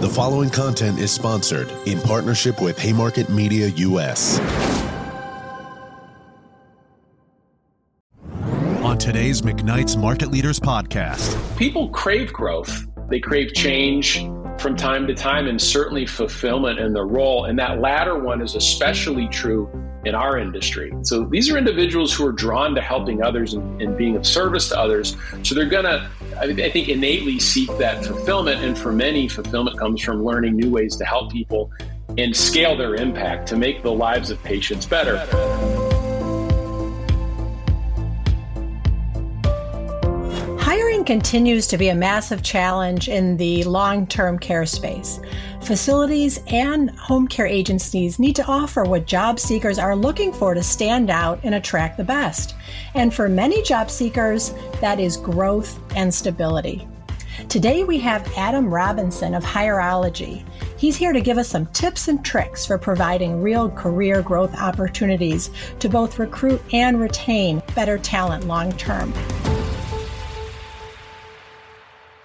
The following content is sponsored in partnership with Haymarket Media US. On today's McKnight's Market Leaders podcast, people crave growth, they crave change from time to time, and certainly fulfillment in the role. And that latter one is especially true in our industry. So these are individuals who are drawn to helping others and, and being of service to others. So they're going to, I think, innately seek that fulfillment. And for many, fulfillment comes from learning new ways to help people and scale their impact to make the lives of patients better. Hiring continues to be a massive challenge in the long term care space. Facilities and home care agencies need to offer what job seekers are looking for to stand out and attract the best. And for many job seekers, that is growth and stability. Today we have Adam Robinson of Hireology. He's here to give us some tips and tricks for providing real career growth opportunities to both recruit and retain better talent long term.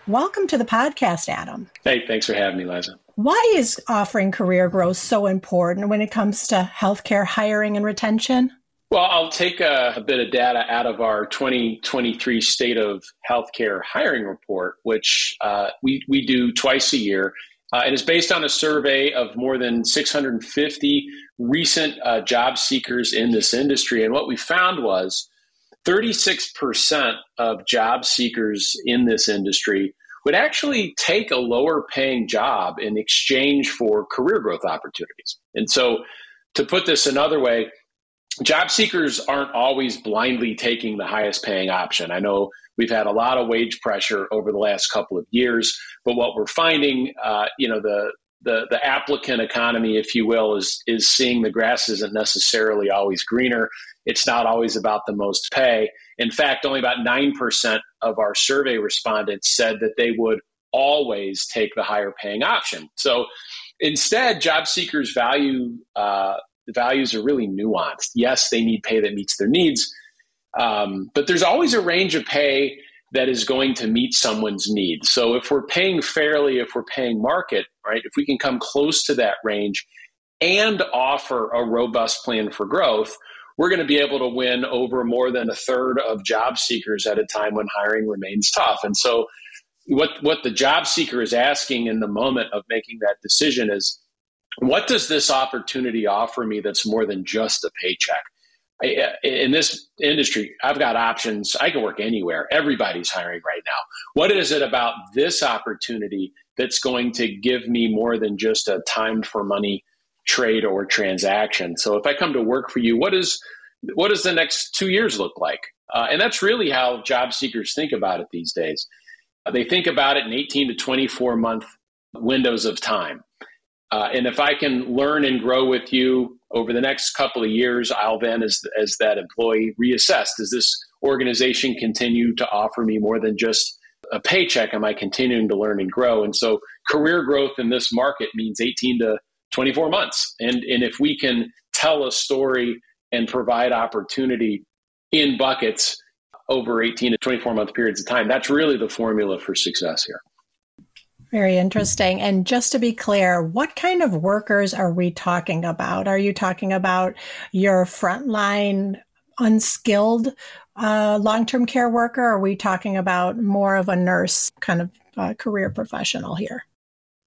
Welcome to the podcast, Adam. Hey, thanks for having me, Liza. Why is offering career growth so important when it comes to healthcare hiring and retention? Well, I'll take a, a, bit of data out of our 2023 State of Healthcare Hiring Report, which uh, we, we do twice a year. Uh, it is based on a survey of more than 650 recent uh, job seekers in this industry. And what we found was 36% of job seekers in this industry would actually take a lower paying job in exchange for career growth opportunities. And so, to put this another way, job seekers aren't always blindly taking the highest paying option. I know we've had a lot of wage pressure over the last couple of years, but what we're finding, uh, you know, the the the applicant economy, if you will, is is seeing the grass isn't necessarily always greener. It's not always about the most pay. In fact, only about nine percent of our survey respondents said that they would always take the higher paying option. So instead, job seekers value uh, values are really nuanced. Yes, they need pay that meets their needs, um, but there's always a range of pay that is going to meet someone's needs. So if we're paying fairly, if we're paying market, right, if we can come close to that range and offer a robust plan for growth, we're going to be able to win over more than a third of job seekers at a time when hiring remains tough. And so what what the job seeker is asking in the moment of making that decision is what does this opportunity offer me that's more than just a paycheck? In this industry, I've got options. I can work anywhere. Everybody's hiring right now. What is it about this opportunity that's going to give me more than just a timed for money trade or transaction? So if I come to work for you, what is what does the next two years look like? Uh, and that's really how job seekers think about it these days. Uh, they think about it in 18 to 24 month windows of time. Uh, and if I can learn and grow with you over the next couple of years, I'll then, as, as that employee, reassess does this organization continue to offer me more than just a paycheck? Am I continuing to learn and grow? And so, career growth in this market means 18 to 24 months. And, and if we can tell a story and provide opportunity in buckets over 18 to 24 month periods of time, that's really the formula for success here. Very interesting. And just to be clear, what kind of workers are we talking about? Are you talking about your frontline unskilled uh, long term care worker? Or are we talking about more of a nurse kind of uh, career professional here?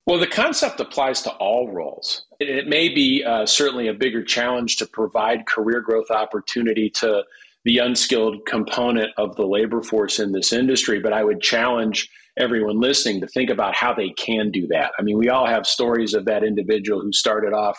Well, the concept applies to all roles. It, it may be uh, certainly a bigger challenge to provide career growth opportunity to the unskilled component of the labor force in this industry, but I would challenge everyone listening to think about how they can do that. I mean, we all have stories of that individual who started off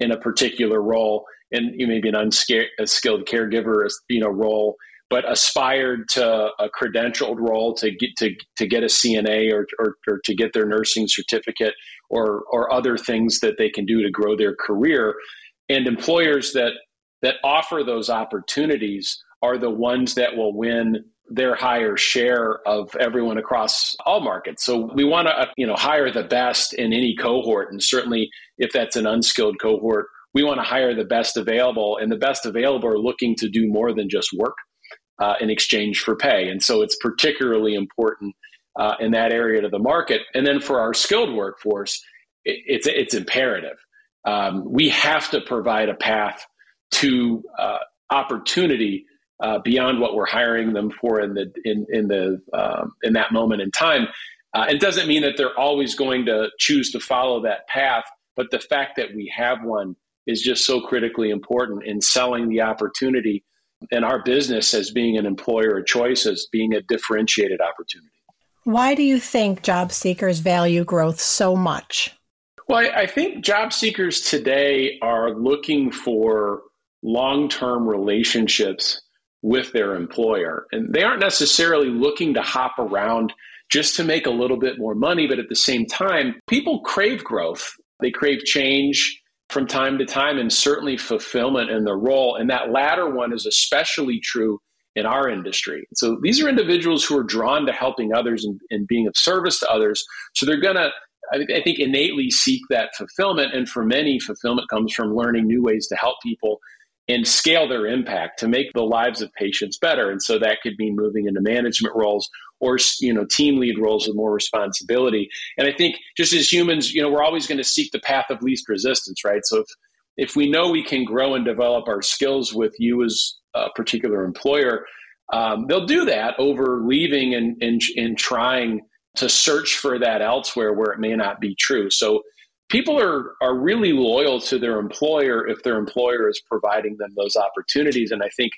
in a particular role and you may be an unskilled caregiver, you know, role, but aspired to a credentialed role to get to, to get a CNA or, or, or to get their nursing certificate or or other things that they can do to grow their career. And employers that that offer those opportunities are the ones that will win their higher share of everyone across all markets. So we want to, you know, hire the best in any cohort, and certainly if that's an unskilled cohort, we want to hire the best available, and the best available are looking to do more than just work uh, in exchange for pay. And so it's particularly important uh, in that area of the market. And then for our skilled workforce, it, it's it's imperative. Um, we have to provide a path to uh, opportunity uh, beyond what we're hiring them for in the in in the um, in that moment in time. Uh, it doesn't mean that they're always going to choose to follow that path, but the fact that we have one is just so critically important in selling the opportunity and our business as being an employer of choice as being a differentiated opportunity. Why do you think job seekers value growth so much? Well, I, I think job seekers today are looking for long term relationships with their employer. And they aren't necessarily looking to hop around just to make a little bit more money, but at the same time, people crave growth. They crave change from time to time and certainly fulfillment in the role. And that latter one is especially true in our industry. So these are individuals who are drawn to helping others and, and being of service to others. So they're going to, I think, innately seek that fulfillment. And for many, fulfillment comes from learning new ways to help people and scale their impact to make the lives of patients better. And so that could mean moving into management roles or you know team lead roles with more responsibility. And I think just as humans, you know, we're always going to seek the path of least resistance, right? So if if we know we can grow and develop our skills with you as a particular employer, um, they'll do that over leaving and, and and trying to search for that elsewhere where it may not be true. So people are are really loyal to their employer if their employer is providing them those opportunities. And i think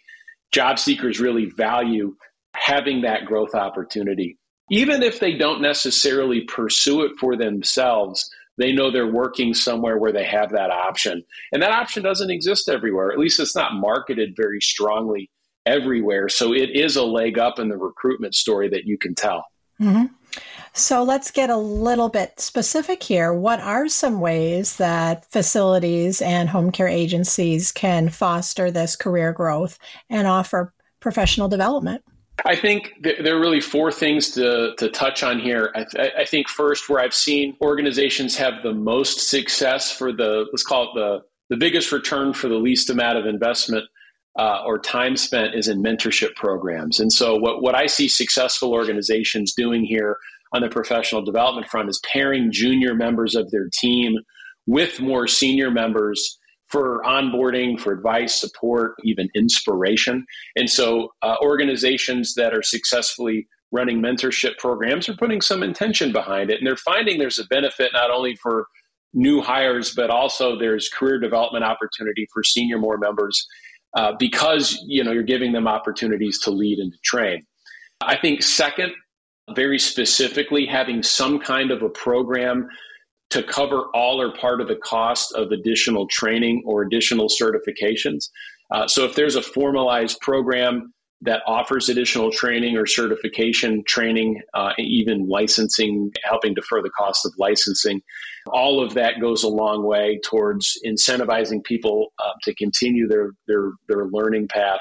job seekers really value having that growth opportunity. Even if they don't necessarily pursue it for themselves they know they're working somewhere where they have that option. And that option doesn't exist everywhere. At least it's not marketed very strongly everywhere. So it is a leg up in the recruitment story that you can tell. Mm-hmm. So let's get a little bit specific here. What are some ways that facilities and home care agencies can foster this career growth and offer professional development? I think there are really four things to, to touch on here. I, th- I, think first, where I've seen organizations have the most success for the, let's call it the, the biggest return for the least amount of investment uh, or time spent is in mentorship programs. And so, what, what I see successful organizations doing here on the professional development front is pairing junior members of their team with more senior members for onboarding, for advice, support, even inspiration. And so, uh, organizations that are successfully running mentorship programs are putting some intention behind it. And they're finding there's a benefit not only for new hires, but also there's career development opportunity for senior more members uh, because you know you're giving them opportunities to lead and to train. I think second, very specifically having some kind of a program to cover all or part of the cost of additional training or additional certifications. Uh, so if there's a formalized program that offers additional training or certification training, uh, even licensing, helping defer the cost of licensing. All of that goes a long way towards incentivizing people uh, to continue their, their, their learning path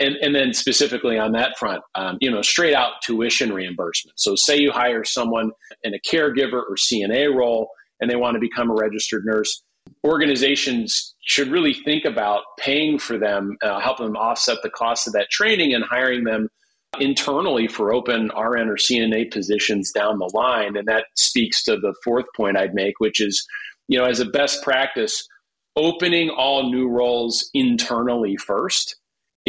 and, and then specifically on that front, um, you know, straight out tuition reimbursement. So, say you hire someone in a caregiver or CNA role and they want to become a registered nurse, organizations should really think about paying for them, uh, helping them offset the cost of that training and hiring them internally for open RN or CNA positions down the line. And that speaks to the fourth point I'd make, which is, you know, as a best practice, opening all new roles internally first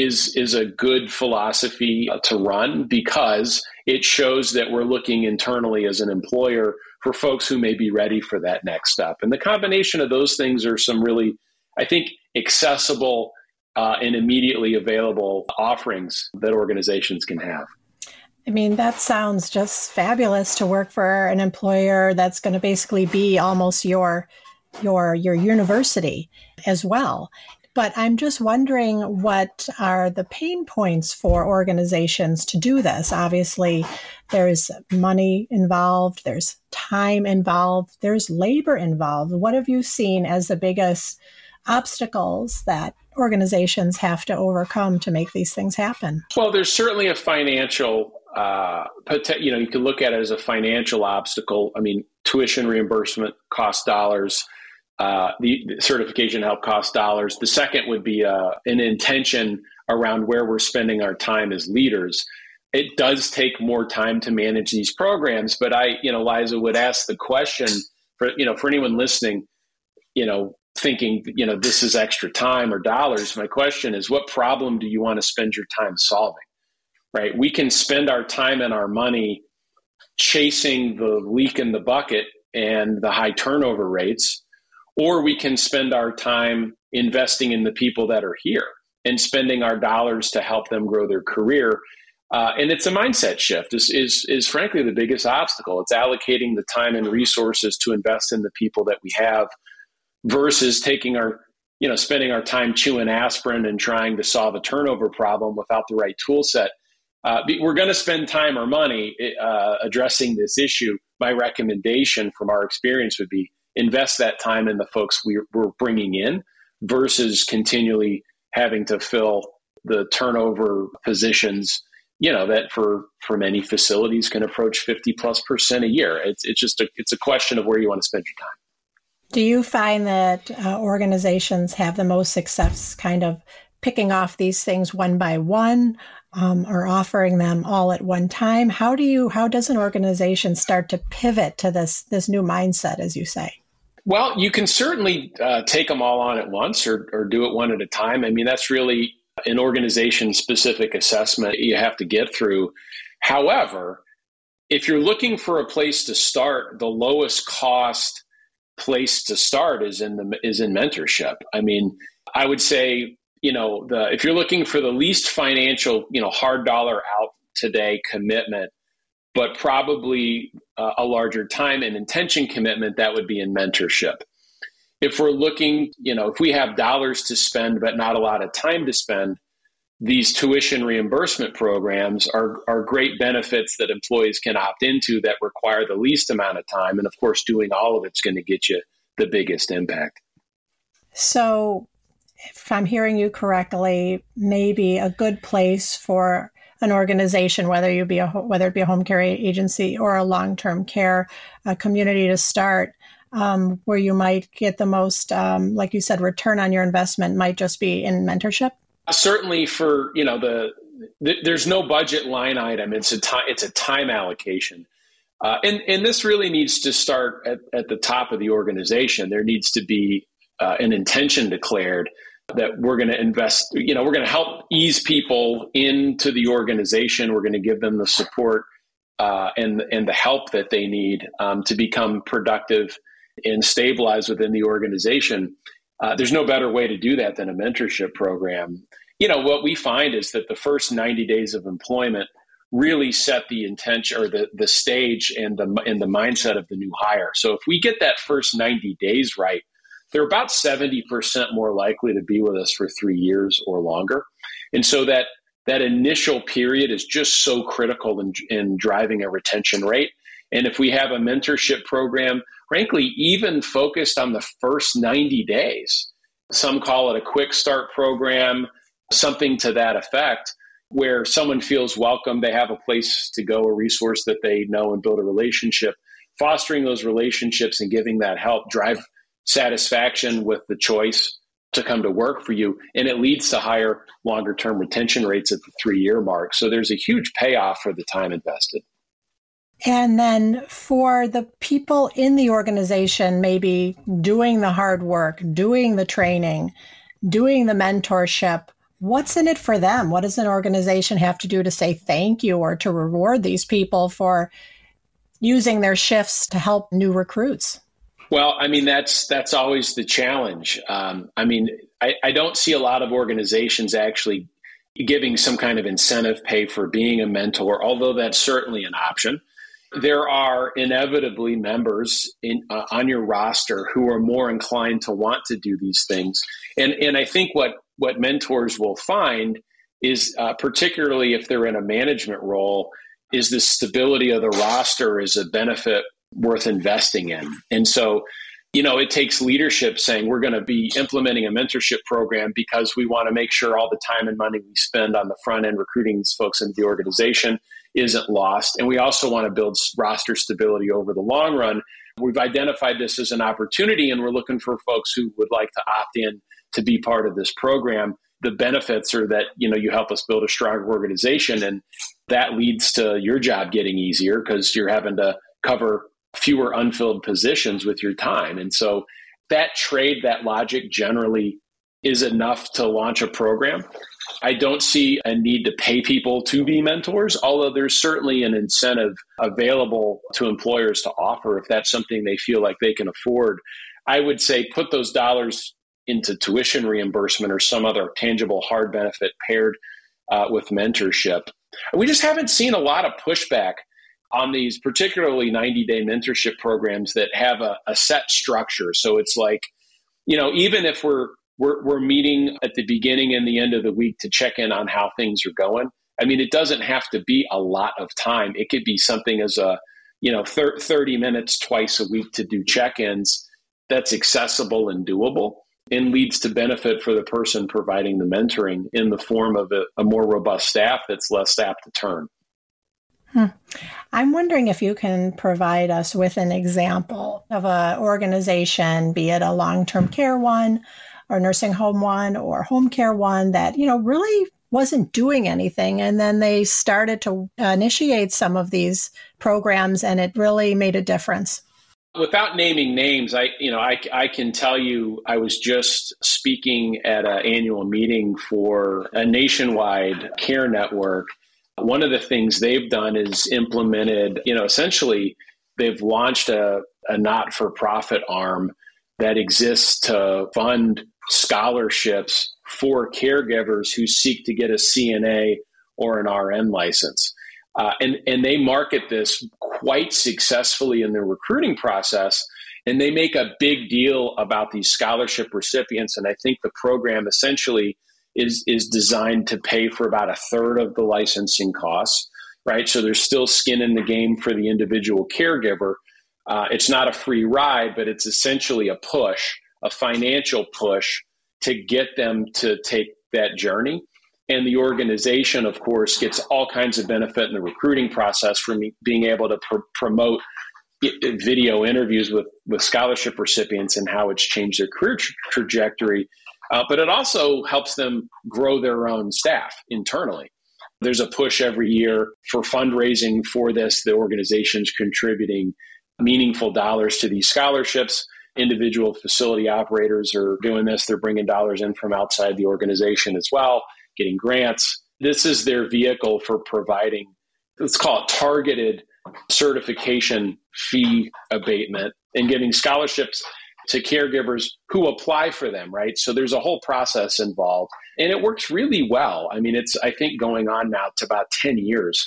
is is a good philosophy uh, to run because it shows that we're looking internally as an employer for folks who may be ready for that next step. And the combination of those things are some really, I think, accessible uh, and immediately available offerings that organizations can have. I mean, that sounds just fabulous to work for an employer that's going to basically be almost your your your university as well. But I'm just wondering what are the pain points for organizations to do this? Obviously, there's money involved, there's time involved, there's labor involved. What have you seen as the biggest obstacles that organizations have to overcome to make these things happen? Well, there's certainly a financial uh, you know, you can look at it as a financial obstacle. I mean, tuition reimbursement costs dollars. Uh, the, the, certification help cost dollars. The second would be uh, an intention around where we're spending our time as leaders. it does take more time to manage these programs. But I, you know, Liza would ask the question for, you know, for anyone listening, you know, thinking, you know, this is extra time or dollars. My question is, what problem do you want to spend your time solving? Right? We can spend our time and our money chasing the leak in the bucket and the high turnover rates, or we can spend our time investing in the people that are here and spending our dollars to help them grow their career. Uh, and it's a mindset shift is, is, is frankly the biggest obstacle. It's allocating the time and resources to invest in the people that we have versus taking our, you know, spending our time chewing aspirin and trying to solve a turnover problem without the right tool set. Uh, we're going to spend time or money uh, addressing this issue. My recommendation from our experience would be invest that time in the folks we, we're bringing in versus continually having to fill the turnover positions you know that for for many facilities can approach 50 plus percent a year. It's, it's just a it's a question of where you want to spend your time. Do you find that uh, organizations have the most success kind of picking off these things one by one um, or offering them all at one time? How do you how does an organization start to pivot to this this new mindset as you say well you can certainly uh, take them all on at once or, or do it one at a time. I mean that's really an organization specific assessment you have to get through. However if you're looking for a place to start the lowest cost place to start is in the is in mentorship. I mean i would say you know the if you're looking for the least financial you know hard dollar out today commitment but probably uh, a larger time and intention commitment that would be in mentorship. If we're looking you know if we have dollars to spend but not a lot of time to spend these tuition reimbursement programs are, are great benefits that employees can opt into that require the least amount of time. And of course doing all of it's going to get you the biggest impact. So if I'm hearing you correctly, maybe a good place for an organization, whether you be a whether it be a home care agency or a long term care community to start, um, where you might get the most, um, like you said, return on your investment might just be in mentorship. Certainly, for you know the, the there's no budget line item. It's a time it's a time allocation. Uh, and, and this really needs to start at, at the top of the organization. There needs to be uh, an intention declared that we're going to invest, you know, we're going to help ease people into the organization. We're going to give them the support uh, and, and the help that they need um, to become productive and stabilize within the organization. Uh, there's no better way to do that than a mentorship program. You know, what we find is that the first 90 days of employment really set the intention or the, the stage and the, and the mindset of the new hire. So if we get that first 90 days right, they're about 70% more likely to be with us for three years or longer. And so that that initial period is just so critical in, in driving a retention rate. And if we have a mentorship program, frankly, even focused on the first 90 days, some call it a quick start program, something to that effect, where someone feels welcome, they have a place to go, a resource that they know and build a relationship. Fostering those relationships and giving that help drive satisfaction with the choice to come to work for you. And it leads to higher, longer term retention rates at the three year mark. So there's a huge payoff for the time invested. And then for the people in the organization, maybe doing the hard work, doing the training, doing the mentorship, what's in it for them? What does an organization have to do to say thank you or to reward these people for using their shifts to help new recruits? Well, I mean that's that's always the challenge. Um, I mean, I, I don't see a lot of organizations actually giving some kind of incentive pay for being a mentor, although that's certainly an option. There are inevitably members in, uh, on your roster who are more inclined to want to do these things, and and I think what what mentors will find is uh, particularly if they're in a management role is the stability of the roster is a benefit worth investing in. And so, you know, it takes leadership saying we're going to be implementing a mentorship program because we want to make sure all the time and money we spend on the front end recruiting these folks into the organization isn't lost. And we also want to build roster stability over the long run. We've identified this as an opportunity and we're looking for folks who would like to opt in to be part of this program. the benefits are that you know you help us build a stronger organization and that leads to your job getting easier because you're having to cover fewer unfilled positions with your time. And so that trade that logic generally is enough to launch a program. I don't see a need to pay people to be mentors although there's certainly an incentive available to employers to offer if that's something they feel like they can afford. I would say put those dollars into tuition reimbursement or some other tangible hard benefit paired uh, with mentorship. We just haven't seen a lot of pushback on these, particularly 90 day mentorship programs that have a, a, set structure. So it's like, you know, even if we're, we're, we're meeting at the beginning and the end of the week to check in on how things are going. I mean, it doesn't have to be a lot of time. It could be something as a, you know, 30 minutes twice a week to do check ins that's accessible and doable and leads to benefit for the person providing the mentoring in the form of a, a more robust staff that's less apt to turn. I'm wondering if you can provide us with an example of an organization, be it a long-term care one, or nursing home one, or home care one that you know really wasn't doing anything, and then they started to initiate some of these programs, and it really made a difference. Without naming names, I you know I, I can tell you I was just speaking at an annual meeting for a nationwide care network. One of the things they've done is implemented, you know, essentially they've launched a, a not for profit arm that exists to fund scholarships for caregivers who seek to get a CNA or an RN license. Uh, and, and they market this quite successfully in their recruiting process. And they make a big deal about these scholarship recipients. And I think the program essentially is, is designed to pay for about a third of the licensing costs, right? So there's still skin in the game for the individual caregiver. Uh, it's not a free ride, but it's essentially a push, a financial push to get them to take that journey. And the organization, of course, gets all kinds of benefit in the recruiting process from being able to pr- promote video interviews with, with scholarship recipients and how it's changed their career tra- trajectory. Uh, but it also helps them grow their own staff internally. There's a push every year for fundraising for this. The organization's contributing meaningful dollars to these scholarships. Individual facility operators are doing this. They're bringing dollars in from outside the organization as well getting grants. This is their vehicle for providing, let's call it targeted certification fee abatement and giving scholarships to caregivers who apply for them, right? So there's a whole process involved and it works really well. I mean, it's, I think, going on now to about 10 years.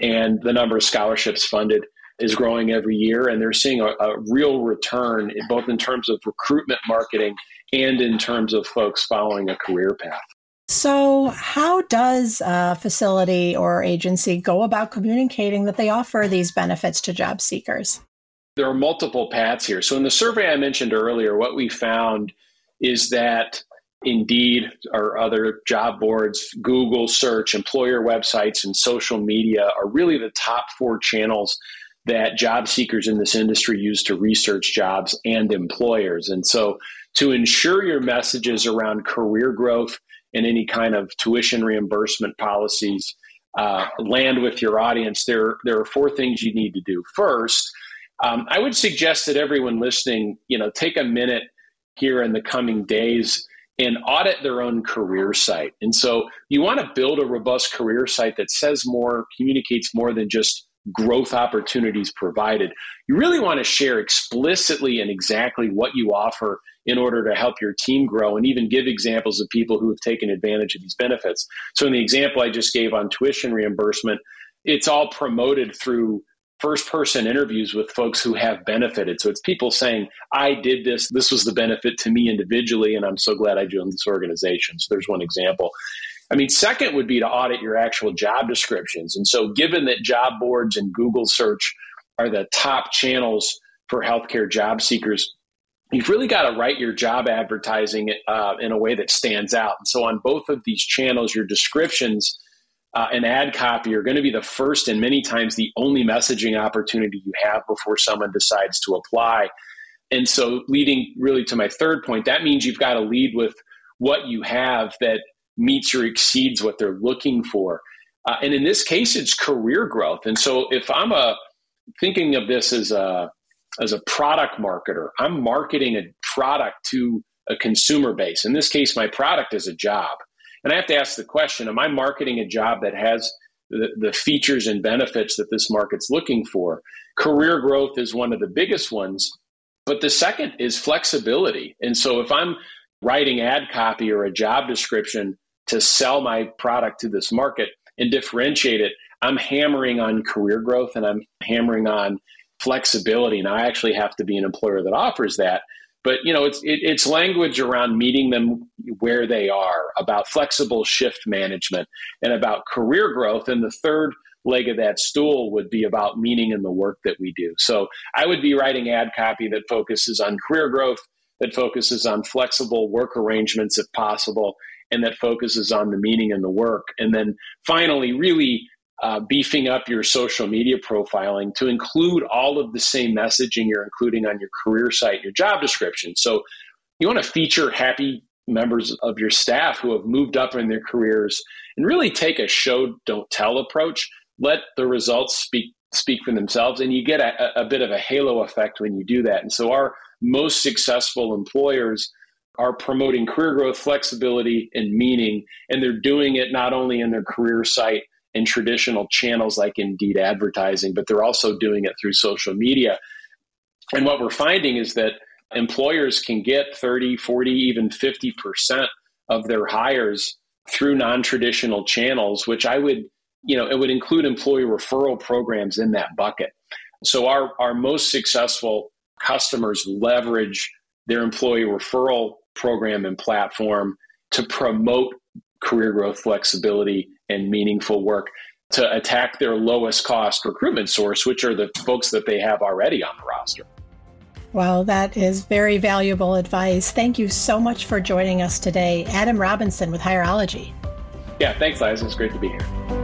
And the number of scholarships funded is growing every year. And they're seeing a, a real return, both in terms of recruitment marketing and in terms of folks following a career path. So, how does a facility or agency go about communicating that they offer these benefits to job seekers? There are multiple paths here. So, in the survey I mentioned earlier, what we found is that Indeed or other job boards, Google search, employer websites, and social media are really the top four channels that job seekers in this industry use to research jobs and employers. And so, to ensure your messages around career growth and any kind of tuition reimbursement policies uh, land with your audience, there, there are four things you need to do. First, um, I would suggest that everyone listening, you know, take a minute here in the coming days and audit their own career site. And so you want to build a robust career site that says more, communicates more than just growth opportunities provided. You really want to share explicitly and exactly what you offer in order to help your team grow and even give examples of people who have taken advantage of these benefits. So, in the example I just gave on tuition reimbursement, it's all promoted through first person interviews with folks who have benefited. So, it's people saying, I did this, this was the benefit to me individually, and I'm so glad I joined this organization. So, there's one example. I mean, second would be to audit your actual job descriptions. And so, given that job boards and Google search are the top channels for healthcare job seekers, you've really got to write your job advertising uh, in a way that stands out. And so on both of these channels, your descriptions uh, and ad copy are going to be the first and many times the only messaging opportunity you have before someone decides to apply. And so, leading really to my third point, that means you've got to lead with what you have that meets or exceeds what they're looking for. Uh, and in this case, it's career growth. And so if I'm a thinking of this as a as a product marketer, I'm marketing a product to a consumer base. In this case, my product is a job. And I have to ask the question Am I marketing a job that has the, the features and benefits that this market's looking for? Career growth is one of the biggest ones. But the second is flexibility. And so if I'm writing ad copy or a job description to sell my product to this market and differentiate it, I'm hammering on career growth and I'm hammering on flexibility. And I actually have to be an employer that offers that. But you know, it's it, it's language around meeting them where they are, about flexible shift management, and about career growth. And the third leg of that stool would be about meaning in the work that we do. So I would be writing ad copy that focuses on career growth, that focuses on flexible work arrangements if possible, and that focuses on the meaning in the work. And then finally, really uh, beefing up your social media profiling to include all of the same messaging you're including on your career site, your job description. So you want to feature happy members of your staff who have moved up in their careers and really take a show don't tell approach. Let the results speak speak for themselves and you get a, a bit of a halo effect when you do that. And so our most successful employers are promoting career growth, flexibility, and meaning. And they're doing it not only in their career site, in traditional channels like Indeed advertising, but they're also doing it through social media. And what we're finding is that employers can get 30, 40, even 50% of their hires through non-traditional channels, which I would, you know, it would include employee referral programs in that bucket. So our, our most successful customers leverage their employee referral program and platform to promote career growth flexibility and meaningful work to attack their lowest cost recruitment source, which are the folks that they have already on the roster. Well, that is very valuable advice. Thank you so much for joining us today. Adam Robinson with Hireology. Yeah, thanks, Liza. It's great to be here.